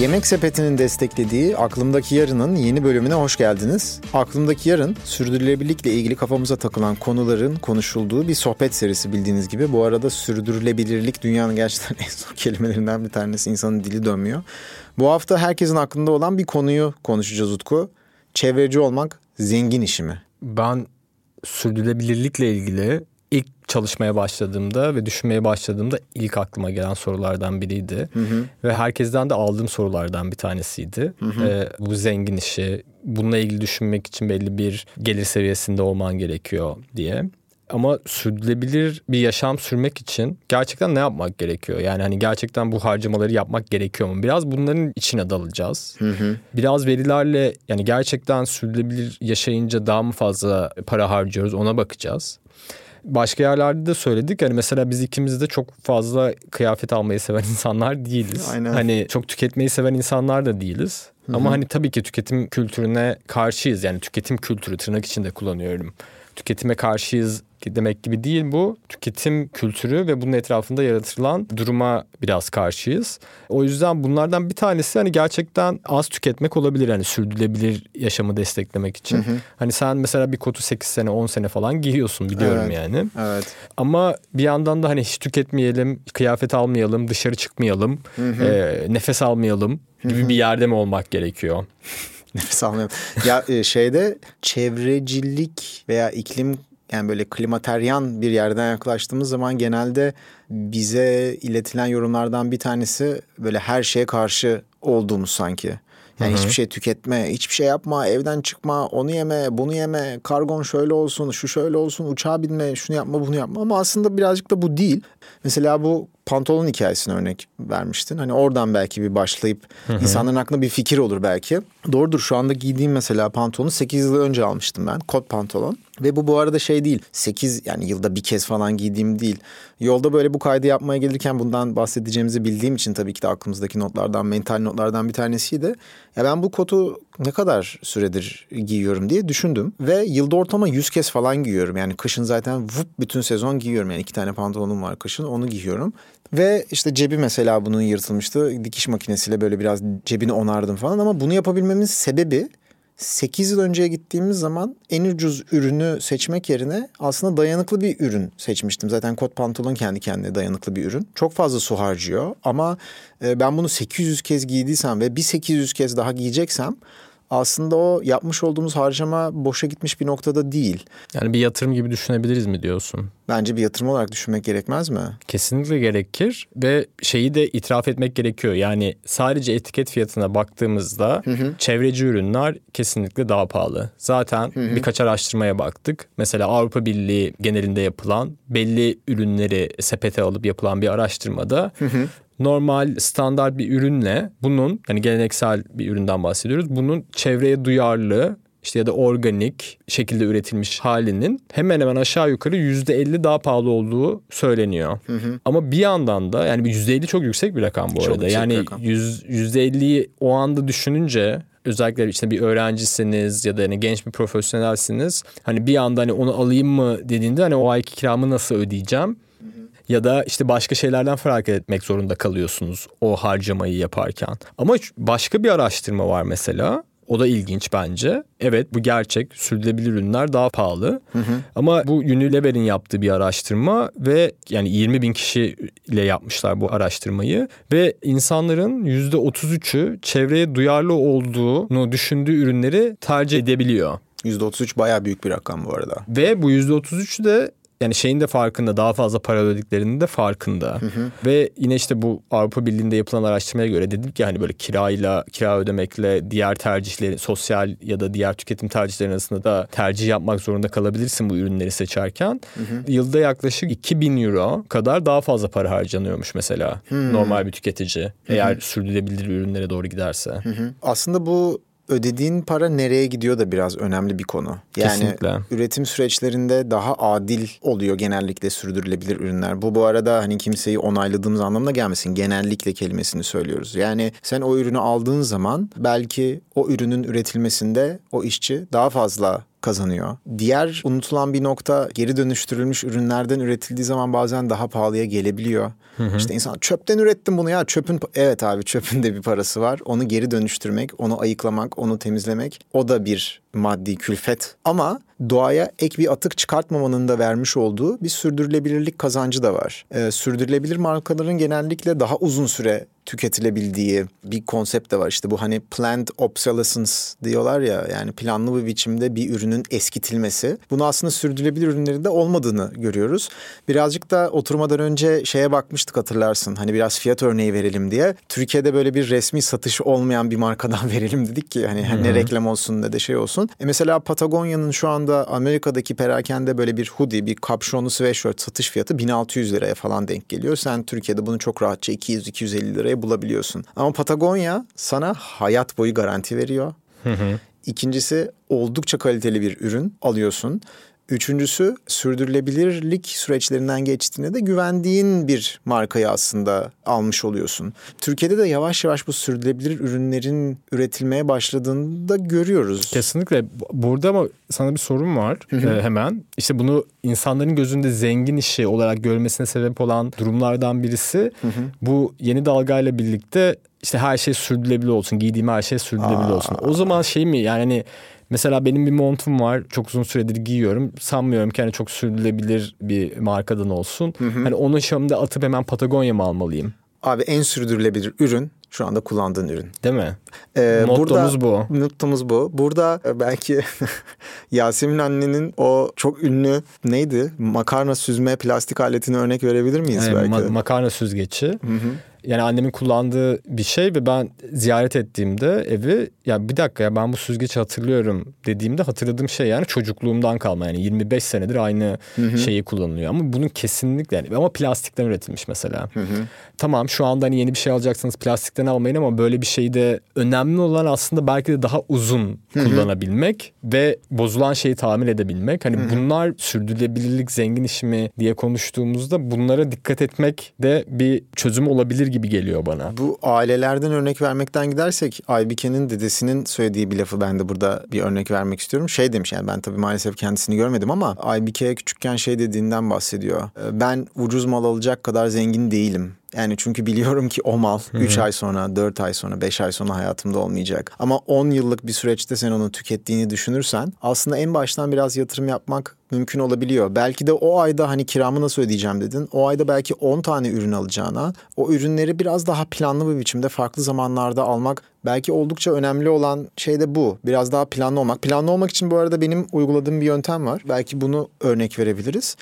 Yemek Sepeti'nin desteklediği Aklımdaki Yarın'ın yeni bölümüne hoş geldiniz. Aklımdaki Yarın, sürdürülebilirlikle ilgili kafamıza takılan konuların konuşulduğu bir sohbet serisi bildiğiniz gibi. Bu arada sürdürülebilirlik dünyanın gerçekten en zor kelimelerinden bir tanesi. İnsanın dili dönmüyor. Bu hafta herkesin aklında olan bir konuyu konuşacağız Utku. Çevreci olmak zengin işi mi? Ben sürdürülebilirlikle ilgili ilk çalışmaya başladığımda ve düşünmeye başladığımda ilk aklıma gelen sorulardan biriydi. Hı hı. Ve herkesten de aldığım sorulardan bir tanesiydi. Hı hı. Ee, bu zengin işi, bununla ilgili düşünmek için belli bir gelir seviyesinde olman gerekiyor diye. Ama sürdürülebilir bir yaşam sürmek için gerçekten ne yapmak gerekiyor? Yani hani gerçekten bu harcamaları yapmak gerekiyor mu? Biraz bunların içine dalacağız. Hı hı. Biraz verilerle yani gerçekten sürdürülebilir yaşayınca daha mı fazla para harcıyoruz ona bakacağız başka yerlerde de söyledik. Yani mesela biz ikimiz de çok fazla kıyafet almayı seven insanlar değiliz. Aynen. Hani çok tüketmeyi seven insanlar da değiliz. Hı-hı. Ama hani tabii ki tüketim kültürüne karşıyız. Yani tüketim kültürü tırnak içinde kullanıyorum. Tüketime karşıyız demek gibi değil bu. Tüketim kültürü ve bunun etrafında yaratılan duruma biraz karşıyız. O yüzden bunlardan bir tanesi hani gerçekten az tüketmek olabilir. Hani sürdürülebilir yaşamı desteklemek için. Hı hı. Hani sen mesela bir kotu 8 sene 10 sene falan giyiyorsun biliyorum evet. yani. Evet. Ama bir yandan da hani hiç tüketmeyelim, kıyafet almayalım, dışarı çıkmayalım, hı hı. E, nefes almayalım gibi bir yerde mi olmak gerekiyor? nefes almayalım. ya şeyde çevrecilik veya iklim yani böyle klimateryan bir yerden yaklaştığımız zaman genelde bize iletilen yorumlardan bir tanesi böyle her şeye karşı olduğumuz sanki. Yani Hı-hı. hiçbir şey tüketme, hiçbir şey yapma, evden çıkma, onu yeme, bunu yeme, kargon şöyle olsun, şu şöyle olsun, uçağa binme, şunu yapma, bunu yapma. Ama aslında birazcık da bu değil. Mesela bu pantolon hikayesine örnek vermiştin. Hani oradan belki bir başlayıp Hı-hı. insanların aklına bir fikir olur belki. Doğrudur şu anda giydiğim mesela pantolonu 8 yıl önce almıştım ben. Kot pantolon. Ve bu bu arada şey değil 8 yani yılda bir kez falan giydiğim değil. Yolda böyle bu kaydı yapmaya gelirken bundan bahsedeceğimizi bildiğim için tabii ki de aklımızdaki notlardan, mental notlardan bir tanesiydi. Ya ben bu kotu ne kadar süredir giyiyorum diye düşündüm. Ve yılda ortama 100 kez falan giyiyorum. Yani kışın zaten vup bütün sezon giyiyorum. Yani iki tane pantolonum var kışın onu giyiyorum. Ve işte cebi mesela bunun yırtılmıştı. Dikiş makinesiyle böyle biraz cebini onardım falan. Ama bunu yapabilmemin sebebi 8 yıl önceye gittiğimiz zaman en ucuz ürünü seçmek yerine aslında dayanıklı bir ürün seçmiştim. Zaten kot pantolon kendi kendine dayanıklı bir ürün. Çok fazla su harcıyor ama e, ben bunu 800 kez giydiysem ve bir 800 kez daha giyeceksem aslında o yapmış olduğumuz harcama boşa gitmiş bir noktada değil. Yani bir yatırım gibi düşünebiliriz mi diyorsun? Bence bir yatırım olarak düşünmek gerekmez mi? Kesinlikle gerekir ve şeyi de itiraf etmek gerekiyor. Yani sadece etiket fiyatına baktığımızda hı hı. çevreci ürünler kesinlikle daha pahalı. Zaten hı hı. birkaç araştırmaya baktık. Mesela Avrupa Birliği genelinde yapılan belli ürünleri sepete alıp yapılan bir araştırmada hı hı normal standart bir ürünle bunun hani geleneksel bir üründen bahsediyoruz. Bunun çevreye duyarlı işte ya da organik şekilde üretilmiş halinin hemen hemen aşağı yukarı %50 daha pahalı olduğu söyleniyor. Hı hı. Ama bir yandan da yani %50 çok yüksek bir rakam bu çok arada. Yani rakam. %50'yi o anda düşününce özellikle işte bir öğrencisiniz ya da hani genç bir profesyonelsiniz. Hani bir anda hani onu alayım mı dediğinde hani o ayki kiramı nasıl ödeyeceğim? Ya da işte başka şeylerden feragat etmek zorunda kalıyorsunuz o harcamayı yaparken. Ama başka bir araştırma var mesela. O da ilginç bence. Evet bu gerçek. Sürdürülebilir ürünler daha pahalı. Hı hı. Ama bu Unilever'in yaptığı bir araştırma ve yani 20 bin kişiyle yapmışlar bu araştırmayı. Ve insanların %33'ü çevreye duyarlı olduğunu düşündüğü ürünleri tercih edebiliyor. %33 bayağı büyük bir rakam bu arada. Ve bu %33'ü de yani şeyin de farkında daha fazla para ödediklerinin de farkında. Hı hı. Ve yine işte bu Avrupa Birliği'nde yapılan araştırmaya göre dedik ki hani böyle kirayla kira ödemekle diğer tercihleri sosyal ya da diğer tüketim tercihleri arasında da tercih yapmak zorunda kalabilirsin bu ürünleri seçerken. Hı hı. Yılda yaklaşık 2000 euro kadar daha fazla para harcanıyormuş mesela hı. normal bir tüketici hı hı. eğer sürdürülebilir ürünlere doğru giderse. Hı hı. Aslında bu ödediğin para nereye gidiyor da biraz önemli bir konu. Yani Kesinlikle. üretim süreçlerinde daha adil oluyor genellikle sürdürülebilir ürünler. Bu bu arada hani kimseyi onayladığımız anlamına gelmesin. Genellikle kelimesini söylüyoruz. Yani sen o ürünü aldığın zaman belki o ürünün üretilmesinde o işçi daha fazla kazanıyor. Diğer unutulan bir nokta geri dönüştürülmüş ürünlerden üretildiği zaman bazen daha pahalıya gelebiliyor. Hı hı. İşte insan çöpten ürettim bunu ya çöpün evet abi çöpün de bir parası var. Onu geri dönüştürmek, onu ayıklamak, onu temizlemek o da bir maddi külfet. Ama doğaya ek bir atık çıkartmamanın da vermiş olduğu bir sürdürülebilirlik kazancı da var. Ee, sürdürülebilir markaların genellikle daha uzun süre tüketilebildiği bir konsept de var. İşte bu hani planned obsolescence diyorlar ya yani planlı bir biçimde bir ürünün eskitilmesi. Bunu aslında sürdürülebilir ürünlerinde olmadığını görüyoruz. Birazcık da oturmadan önce şeye bakmıştık hatırlarsın. Hani biraz fiyat örneği verelim diye. Türkiye'de böyle bir resmi satış olmayan bir markadan verelim dedik ki hani Hı-hı. ne reklam olsun ne de şey olsun. E mesela Patagonya'nın şu anda Amerika'daki perakende böyle bir hoodie, bir kapşonlu sweatshirt satış fiyatı 1600 liraya falan denk geliyor. Sen Türkiye'de bunu çok rahatça 200-250 liraya bulabiliyorsun. Ama Patagonya sana hayat boyu garanti veriyor. Hı hı. İkincisi oldukça kaliteli bir ürün alıyorsun. Üçüncüsü sürdürülebilirlik süreçlerinden geçtiğinde de güvendiğin bir markayı aslında almış oluyorsun. Türkiye'de de yavaş yavaş bu sürdürülebilir ürünlerin üretilmeye başladığını da görüyoruz. Kesinlikle. Burada ama sana bir sorun var hı hı. hemen. İşte bunu insanların gözünde zengin işi olarak görmesine sebep olan durumlardan birisi hı hı. bu yeni dalgayla birlikte işte her şey sürdürülebilir olsun. Giydiğim her şey sürdürülebilir Aa. olsun. O zaman şey mi yani hani Mesela benim bir montum var. Çok uzun süredir giyiyorum. Sanmıyorum ki hani çok sürdürülebilir bir markadan olsun. Hı hı. Hani onu şimdi atıp hemen Patagonya mı almalıyım? Abi en sürdürülebilir ürün şu anda kullandığın ürün. Değil mi? Ee, Mottomuz bu. Mottomuz bu. Burada e, belki Yasemin annenin o çok ünlü neydi? Makarna süzme plastik aletini örnek verebilir miyiz yani belki? Ma- makarna süzgeci. Hı hı yani annemin kullandığı bir şey ve ben ziyaret ettiğimde evi ya bir dakika ya ben bu süzgeci hatırlıyorum dediğimde hatırladığım şey yani çocukluğumdan kalma yani 25 senedir aynı hı hı. şeyi kullanılıyor ama bunun kesinlikle yani ama plastikten üretilmiş mesela. Hı hı. Tamam şu anda hani yeni bir şey alacaksanız plastikten almayın ama böyle bir şeyi de önemli olan aslında belki de daha uzun hı hı. kullanabilmek ve bozulan şeyi tamir edebilmek. Hani hı hı. bunlar sürdürülebilirlik zengin işimi diye konuştuğumuzda bunlara dikkat etmek de bir çözüm olabilir gibi geliyor bana. Bu ailelerden örnek vermekten gidersek Aybike'nin dedesinin söylediği bir lafı ben de burada bir örnek vermek istiyorum. Şey demiş yani ben tabii maalesef kendisini görmedim ama Aybike küçükken şey dediğinden bahsediyor. Ee, ben ucuz mal alacak kadar zengin değilim. Yani çünkü biliyorum ki o mal 3 ay sonra, 4 ay sonra, 5 ay sonra hayatımda olmayacak. Ama 10 yıllık bir süreçte sen onu tükettiğini düşünürsen aslında en baştan biraz yatırım yapmak mümkün olabiliyor. Belki de o ayda hani kiramı nasıl ödeyeceğim dedin. O ayda belki 10 tane ürün alacağına o ürünleri biraz daha planlı bir biçimde farklı zamanlarda almak belki oldukça önemli olan şey de bu. Biraz daha planlı olmak. Planlı olmak için bu arada benim uyguladığım bir yöntem var. Belki bunu örnek verebiliriz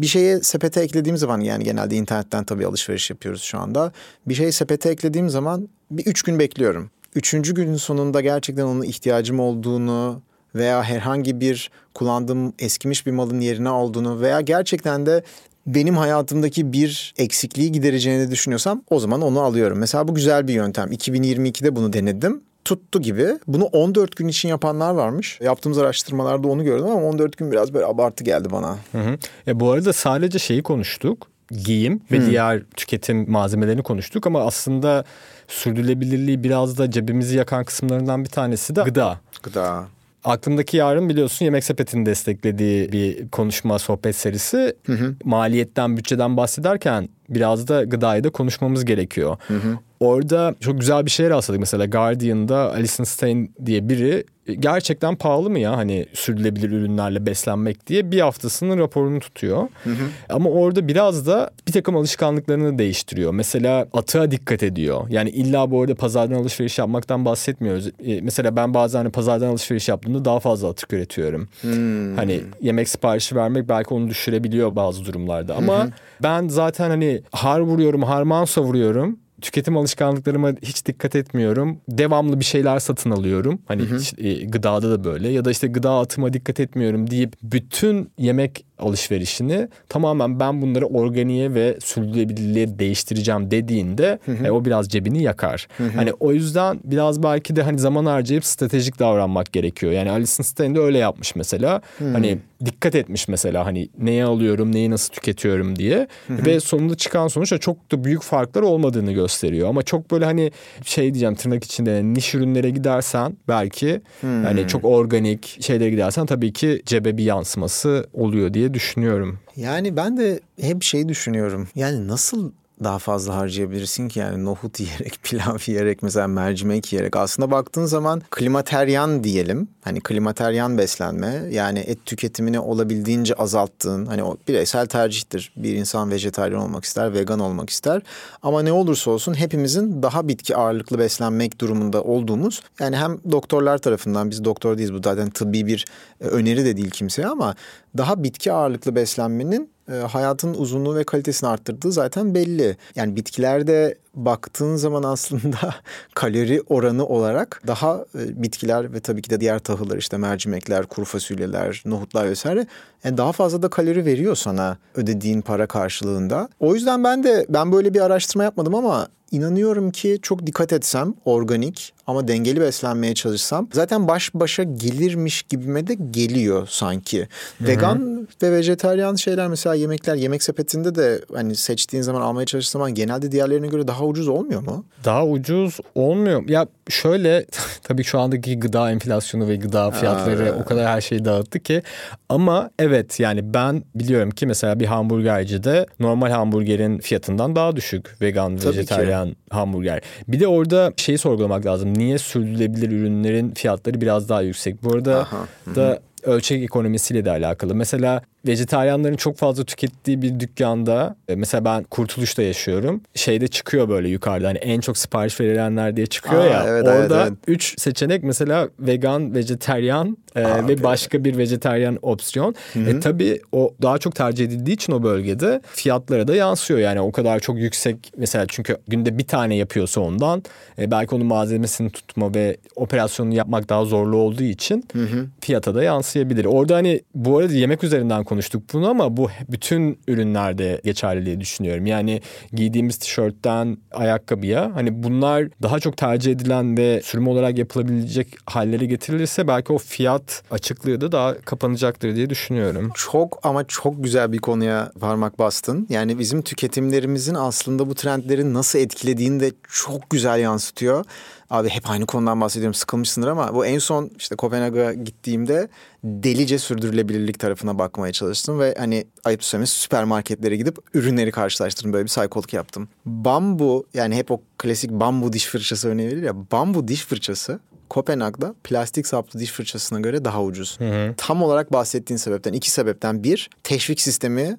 bir şeye sepete eklediğim zaman yani genelde internetten tabii alışveriş yapıyoruz şu anda. Bir şeyi sepete eklediğim zaman bir üç gün bekliyorum. Üçüncü günün sonunda gerçekten onun ihtiyacım olduğunu veya herhangi bir kullandığım eskimiş bir malın yerine olduğunu veya gerçekten de benim hayatımdaki bir eksikliği gidereceğini düşünüyorsam o zaman onu alıyorum. Mesela bu güzel bir yöntem. 2022'de bunu denedim tuttu gibi. Bunu 14 gün için yapanlar varmış. Yaptığımız araştırmalarda onu gördüm ama 14 gün biraz böyle abartı geldi bana. Hı hı. E, bu arada sadece şeyi konuştuk. Giyim ve hı. diğer tüketim malzemelerini konuştuk ama aslında sürdürülebilirliği biraz da cebimizi yakan kısımlarından bir tanesi de gıda. Gıda. Aklımdaki yarın biliyorsun Yemek Sepeti'nin desteklediği bir konuşma sohbet serisi. Hı hı. Maliyetten, bütçeden bahsederken biraz da gıdayı da konuşmamız gerekiyor. Hı hı. Orada çok güzel bir şey rastladık. Mesela Guardian'da Alison Stein diye biri gerçekten pahalı mı ya hani sürdürülebilir ürünlerle beslenmek diye bir haftasının raporunu tutuyor. Hı hı. Ama orada biraz da bir takım alışkanlıklarını değiştiriyor. Mesela atığa dikkat ediyor. Yani illa bu arada pazardan alışveriş yapmaktan bahsetmiyoruz. E, mesela ben bazen hani pazardan alışveriş yaptığımda daha fazla atık üretiyorum. Hmm. Hani yemek siparişi vermek belki onu düşürebiliyor bazı durumlarda. Ama hı hı. ben zaten hani har vuruyorum, harman savuruyorum tüketim alışkanlıklarıma hiç dikkat etmiyorum. Devamlı bir şeyler satın alıyorum. Hani hı hı. Işte, gıdada da böyle ya da işte gıda atıma dikkat etmiyorum deyip bütün yemek alışverişini tamamen ben bunları organiğe ve sürdürülebilirliğe değiştireceğim dediğinde hı hı. E, o biraz cebini yakar. Hı hı. Hani o yüzden biraz belki de hani zaman harcayıp stratejik davranmak gerekiyor. Yani Alison Stein de öyle yapmış mesela. Hı hı. Hani dikkat etmiş mesela hani neyi alıyorum, neyi nasıl tüketiyorum diye hı hı. ve sonunda çıkan sonuçta çok da büyük farklar olmadığını gösteriyor gösteriyor. Ama çok böyle hani şey diyeceğim tırnak içinde niş ürünlere gidersen belki hmm. yani çok organik şeylere gidersen tabii ki cebe bir yansıması oluyor diye düşünüyorum. Yani ben de hep şey düşünüyorum. Yani nasıl daha fazla harcayabilirsin ki yani nohut yiyerek, pilav yiyerek mesela mercimek yiyerek. Aslında baktığın zaman klimateryan diyelim. Hani klimateryan beslenme yani et tüketimini olabildiğince azalttığın hani o bireysel tercihtir. Bir insan vejetaryen olmak ister, vegan olmak ister. Ama ne olursa olsun hepimizin daha bitki ağırlıklı beslenmek durumunda olduğumuz yani hem doktorlar tarafından biz doktor değiliz bu zaten tıbbi bir e, öneri de değil kimseye ama daha bitki ağırlıklı beslenmenin e, hayatın uzunluğu ve kalitesini arttırdığı zaten belli. Yani bitkilerde baktığın zaman aslında kalori oranı olarak daha e, bitkiler ve tabii ki de diğer tahıllar işte mercimekler, kuru fasulyeler, nohutlar vesaire yani daha fazla da kalori veriyor sana ödediğin para karşılığında. O yüzden ben de ben böyle bir araştırma yapmadım ama inanıyorum ki çok dikkat etsem organik ama dengeli beslenmeye çalışsam zaten baş başa gelirmiş gibime de geliyor sanki. Hı-hı. Vegan ve vejeteryan şeyler mesela yemekler yemek sepetinde de hani seçtiğin zaman almaya çalıştığın zaman genelde diğerlerine göre daha ucuz olmuyor mu? Daha ucuz olmuyor. Ya şöyle tabii şu andaki gıda enflasyonu ve gıda fiyatları Aa. o kadar her şeyi dağıttı ki ama evet yani ben biliyorum ki mesela bir hamburgercide normal hamburgerin fiyatından daha düşük vegan vejeteryan ki. hamburger. Bir de orada şeyi sorgulamak lazım niye sürdürülebilir ürünlerin fiyatları biraz daha yüksek? Bu arada Aha. da ölçek ekonomisiyle de alakalı. Mesela vejetaryenlerin çok fazla tükettiği bir dükkanda e, mesela ben Kurtuluş'ta yaşıyorum. Şeyde çıkıyor böyle yukarıda hani en çok sipariş verilenler diye çıkıyor Aa, ya. Evet, orada evet, evet. üç seçenek mesela vegan, vejeteryan e, Aa, ve okay. başka bir vejeteryan opsiyon. Hı-hı. E tabii o daha çok tercih edildiği için o bölgede fiyatlara da yansıyor. Yani o kadar çok yüksek mesela çünkü günde bir tane yapıyorsa ondan e, belki onun malzemesini tutma ve operasyonunu yapmak daha zorlu olduğu için Hı-hı. fiyata da yansıyabilir. Orada hani bu arada yemek üzerinden konuştuk bunu ama bu bütün ürünlerde geçerli diye düşünüyorum. Yani giydiğimiz tişörtten ayakkabıya hani bunlar daha çok tercih edilen ve sürüm olarak yapılabilecek hallere getirilirse belki o fiyat açıklığı da daha kapanacaktır diye düşünüyorum. Çok ama çok güzel bir konuya parmak bastın. Yani bizim tüketimlerimizin aslında bu trendlerin nasıl etkilediğini de çok güzel yansıtıyor. Abi hep aynı konudan bahsediyorum sıkılmışsındır ama bu en son işte Kopenhag'a gittiğimde delice sürdürülebilirlik tarafına bakmaya çalıştım ve hani ayıp söylemesi süpermarketlere gidip ürünleri karşılaştırdım böyle bir saykoluk yaptım. Bambu yani hep o klasik bambu diş fırçası örneği verilir ya bambu diş fırçası Kopenhag'da plastik saplı diş fırçasına göre daha ucuz. Hı hı. Tam olarak bahsettiğin sebepten iki sebepten bir teşvik sistemi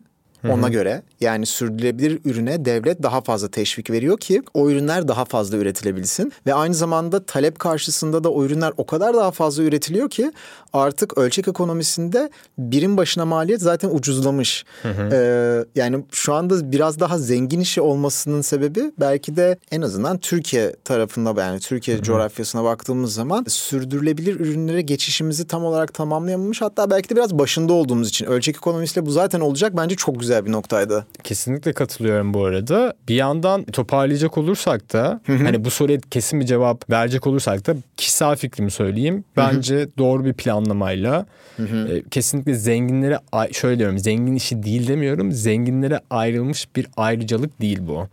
ona Hı-hı. göre yani sürdürülebilir ürüne devlet daha fazla teşvik veriyor ki o ürünler daha fazla üretilebilsin ve aynı zamanda talep karşısında da o ürünler o kadar daha fazla üretiliyor ki artık ölçek ekonomisinde birim başına maliyet zaten ucuzlamış. Ee, yani şu anda biraz daha zengin işi olmasının sebebi belki de en azından Türkiye tarafında yani Türkiye Hı-hı. coğrafyasına baktığımız zaman sürdürülebilir ürünlere geçişimizi tam olarak tamamlayamamış. Hatta belki de biraz başında olduğumuz için ölçek ekonomisiyle bu zaten olacak bence çok güzel güzel bir noktaydı. Kesinlikle katılıyorum bu arada. Bir yandan toparlayacak olursak da hani bu soruya kesin bir cevap verecek olursak da kişisel fikrimi söyleyeyim. Bence doğru bir planlamayla e, kesinlikle zenginlere şöyle diyorum zengin işi değil demiyorum. Zenginlere ayrılmış bir ayrıcalık değil bu.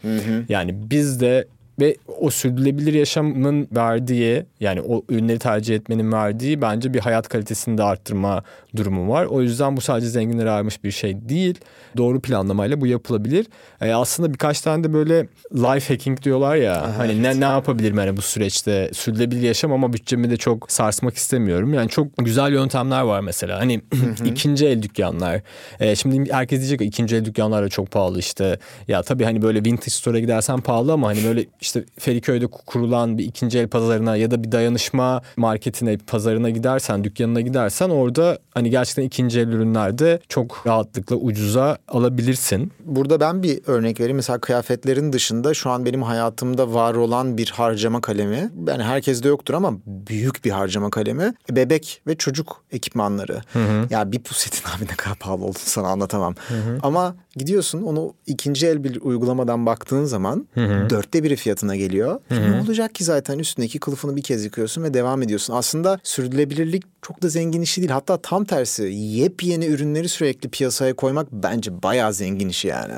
Yani biz de ve o sürdürülebilir yaşamın verdiği yani o ürünleri tercih etmenin verdiği bence bir hayat kalitesini de arttırma durumu var. O yüzden bu sadece zenginlere ayrılmış bir şey değil. Doğru planlamayla bu yapılabilir. Ee, aslında birkaç tane de böyle life hacking diyorlar ya. Evet. Hani ne ne yapabilirim yani bu süreçte sürdürülebilir yaşam ama bütçemi de çok sarsmak istemiyorum. Yani çok güzel yöntemler var mesela. Hani ikinci el dükkanlar. Ee, şimdi herkes diyecek ikinci el dükkanlar da çok pahalı işte. Ya tabii hani böyle vintage store'a gidersen pahalı ama hani böyle işte Feriköy'de kurulan bir ikinci el pazarına ya da bir dayanışma marketine, pazarına gidersen, dükkanına gidersen orada hani gerçekten ikinci el ürünlerde çok rahatlıkla ucuza alabilirsin. Burada ben bir örnek vereyim. Mesela kıyafetlerin dışında şu an benim hayatımda var olan bir harcama kalemi. Yani herkeste yoktur ama büyük bir harcama kalemi. Bebek ve çocuk ekipmanları. Hı hı. Ya bir pusetin abi ne kadar pahalı olduğunu sana anlatamam. Hı hı. Ama gidiyorsun onu ikinci el bir uygulamadan baktığın zaman hı hı. dörtte biri fiyatı fiyatına geliyor. Ne olacak ki zaten üstündeki kılıfını bir kez yıkıyorsun ve devam ediyorsun. Aslında sürdürülebilirlik çok da zengin işi değil. Hatta tam tersi yepyeni ürünleri sürekli piyasaya koymak bence bayağı zengin işi yani.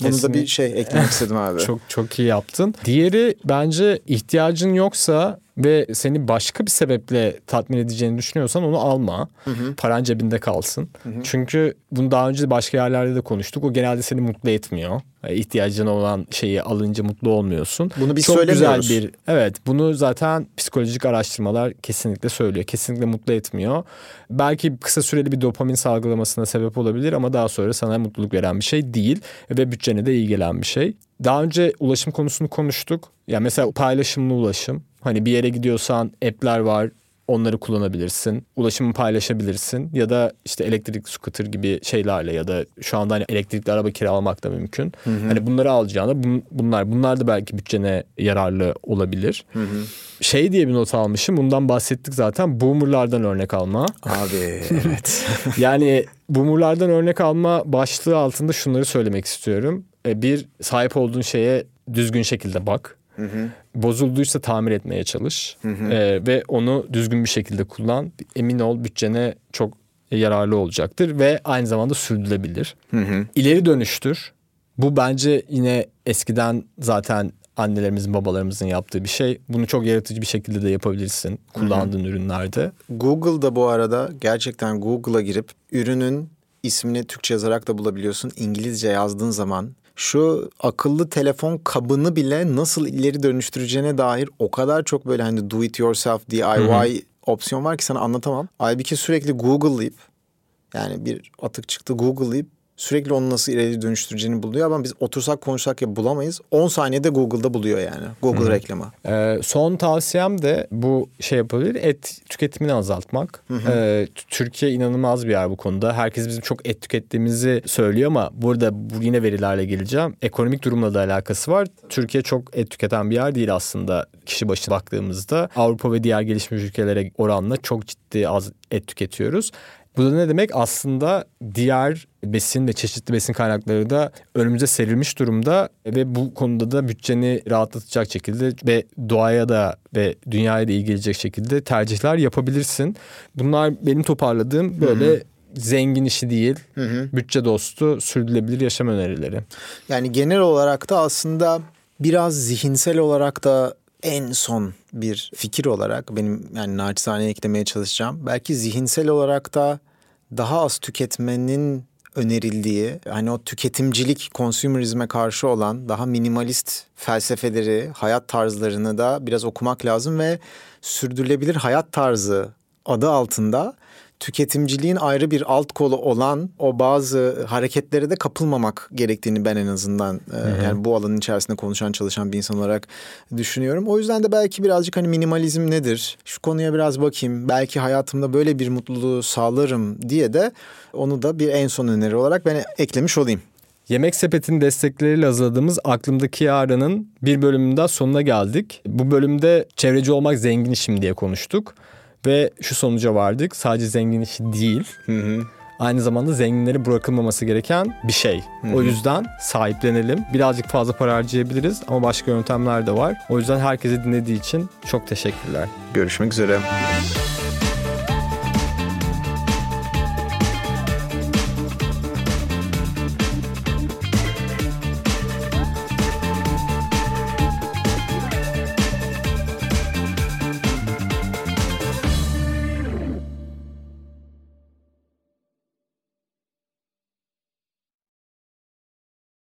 Bunu da bir şey eklemek istedim abi. Çok çok iyi yaptın. Diğeri bence ihtiyacın yoksa ve seni başka bir sebeple tatmin edeceğini düşünüyorsan onu alma. Paran cebinde kalsın. Çünkü bunu daha önce başka yerlerde de konuştuk. O genelde seni mutlu etmiyor. E, İhtiyacın olan şeyi alınca mutlu olmuyorsun. Bunu biz Çok güzel söylemiyoruz. bir evet bunu zaten psikolojik araştırmalar kesinlikle söylüyor. Kesinlikle mutlu etmiyor. Belki kısa süreli bir dopamin salgılamasına sebep olabilir ama daha sonra sana mutluluk veren bir şey değil ve bütçene de iyi gelen bir şey. Daha önce ulaşım konusunu konuştuk. Ya mesela paylaşımlı ulaşım. Hani bir yere gidiyorsan app'ler var. Onları kullanabilirsin. Ulaşımı paylaşabilirsin. Ya da işte elektrik scooter gibi şeylerle ya da şu anda hani elektrikli araba kiralamak da mümkün. Hani bunları alacağına bun- bunlar bunlar da belki bütçene yararlı olabilir. Şey diye bir not almışım. Bundan bahsettik zaten. Boomerlardan örnek alma. Abi evet. Yani boomerlardan örnek alma başlığı altında şunları söylemek istiyorum. E, Bir sahip olduğun şeye düzgün şekilde bak. Bozulduysa tamir etmeye çalış. E, ve onu düzgün bir şekilde kullan. Emin ol bütçene çok yararlı olacaktır ve aynı zamanda sürdürülebilir. İleri dönüştür. Bu bence yine eskiden zaten annelerimizin babalarımızın yaptığı bir şey. Bunu çok yaratıcı bir şekilde de yapabilirsin kullandığın ürünlerde. Google'da bu arada gerçekten Google'a girip ürünün ismini Türkçe yazarak da bulabiliyorsun. İngilizce yazdığın zaman şu akıllı telefon kabını bile nasıl ileri dönüştüreceğine dair o kadar çok böyle hani do it yourself DIY opsiyon var ki sana anlatamam. Halbuki sürekli Google'layıp yani bir atık çıktı Google'layıp sürekli onu nasıl ileri dönüştüreceğini buluyor ama biz otursak konuşsak ya bulamayız. 10 saniyede Google'da buluyor yani. Google reklamı. Ee, son tavsiyem de bu şey yapabilir. Et tüketimini azaltmak. Ee, Türkiye inanılmaz bir yer bu konuda. Herkes bizim çok et tükettiğimizi söylüyor ama burada bu yine verilerle geleceğim. Ekonomik durumla da alakası var. Türkiye çok et tüketen bir yer değil aslında kişi başı baktığımızda. Avrupa ve diğer gelişmiş ülkelere oranla çok ciddi az et tüketiyoruz. Bu da ne demek? Aslında diğer besin ve çeşitli besin kaynakları da önümüze serilmiş durumda ve bu konuda da bütçeni rahatlatacak şekilde ve doğaya da ve dünyaya da iyi gelecek şekilde tercihler yapabilirsin. Bunlar benim toparladığım böyle zengin işi değil, bütçe dostu, sürdürülebilir yaşam önerileri. Yani genel olarak da aslında biraz zihinsel olarak da en son bir fikir olarak benim yani naçizane eklemeye çalışacağım. Belki zihinsel olarak da daha az tüketmenin önerildiği hani o tüketimcilik, konsumerizme karşı olan daha minimalist felsefeleri, hayat tarzlarını da biraz okumak lazım ve sürdürülebilir hayat tarzı adı altında tüketimciliğin ayrı bir alt kolu olan o bazı hareketlere de kapılmamak gerektiğini ben en azından e, yani bu alanın içerisinde konuşan çalışan bir insan olarak düşünüyorum. O yüzden de belki birazcık hani minimalizm nedir? Şu konuya biraz bakayım. Belki hayatımda böyle bir mutluluğu sağlarım diye de onu da bir en son öneri olarak ben eklemiş olayım. Yemek Sepeti'nin destekleriyle hazırladığımız Aklımdaki Yarın'ın bir bölümünün daha sonuna geldik. Bu bölümde çevreci olmak zengin işim diye konuştuk. Ve şu sonuca vardık. Sadece zengin işi değil. Aynı zamanda zenginlere bırakılmaması gereken bir şey. O yüzden sahiplenelim. Birazcık fazla para harcayabiliriz ama başka yöntemler de var. O yüzden herkese dinlediği için çok teşekkürler. Görüşmek üzere.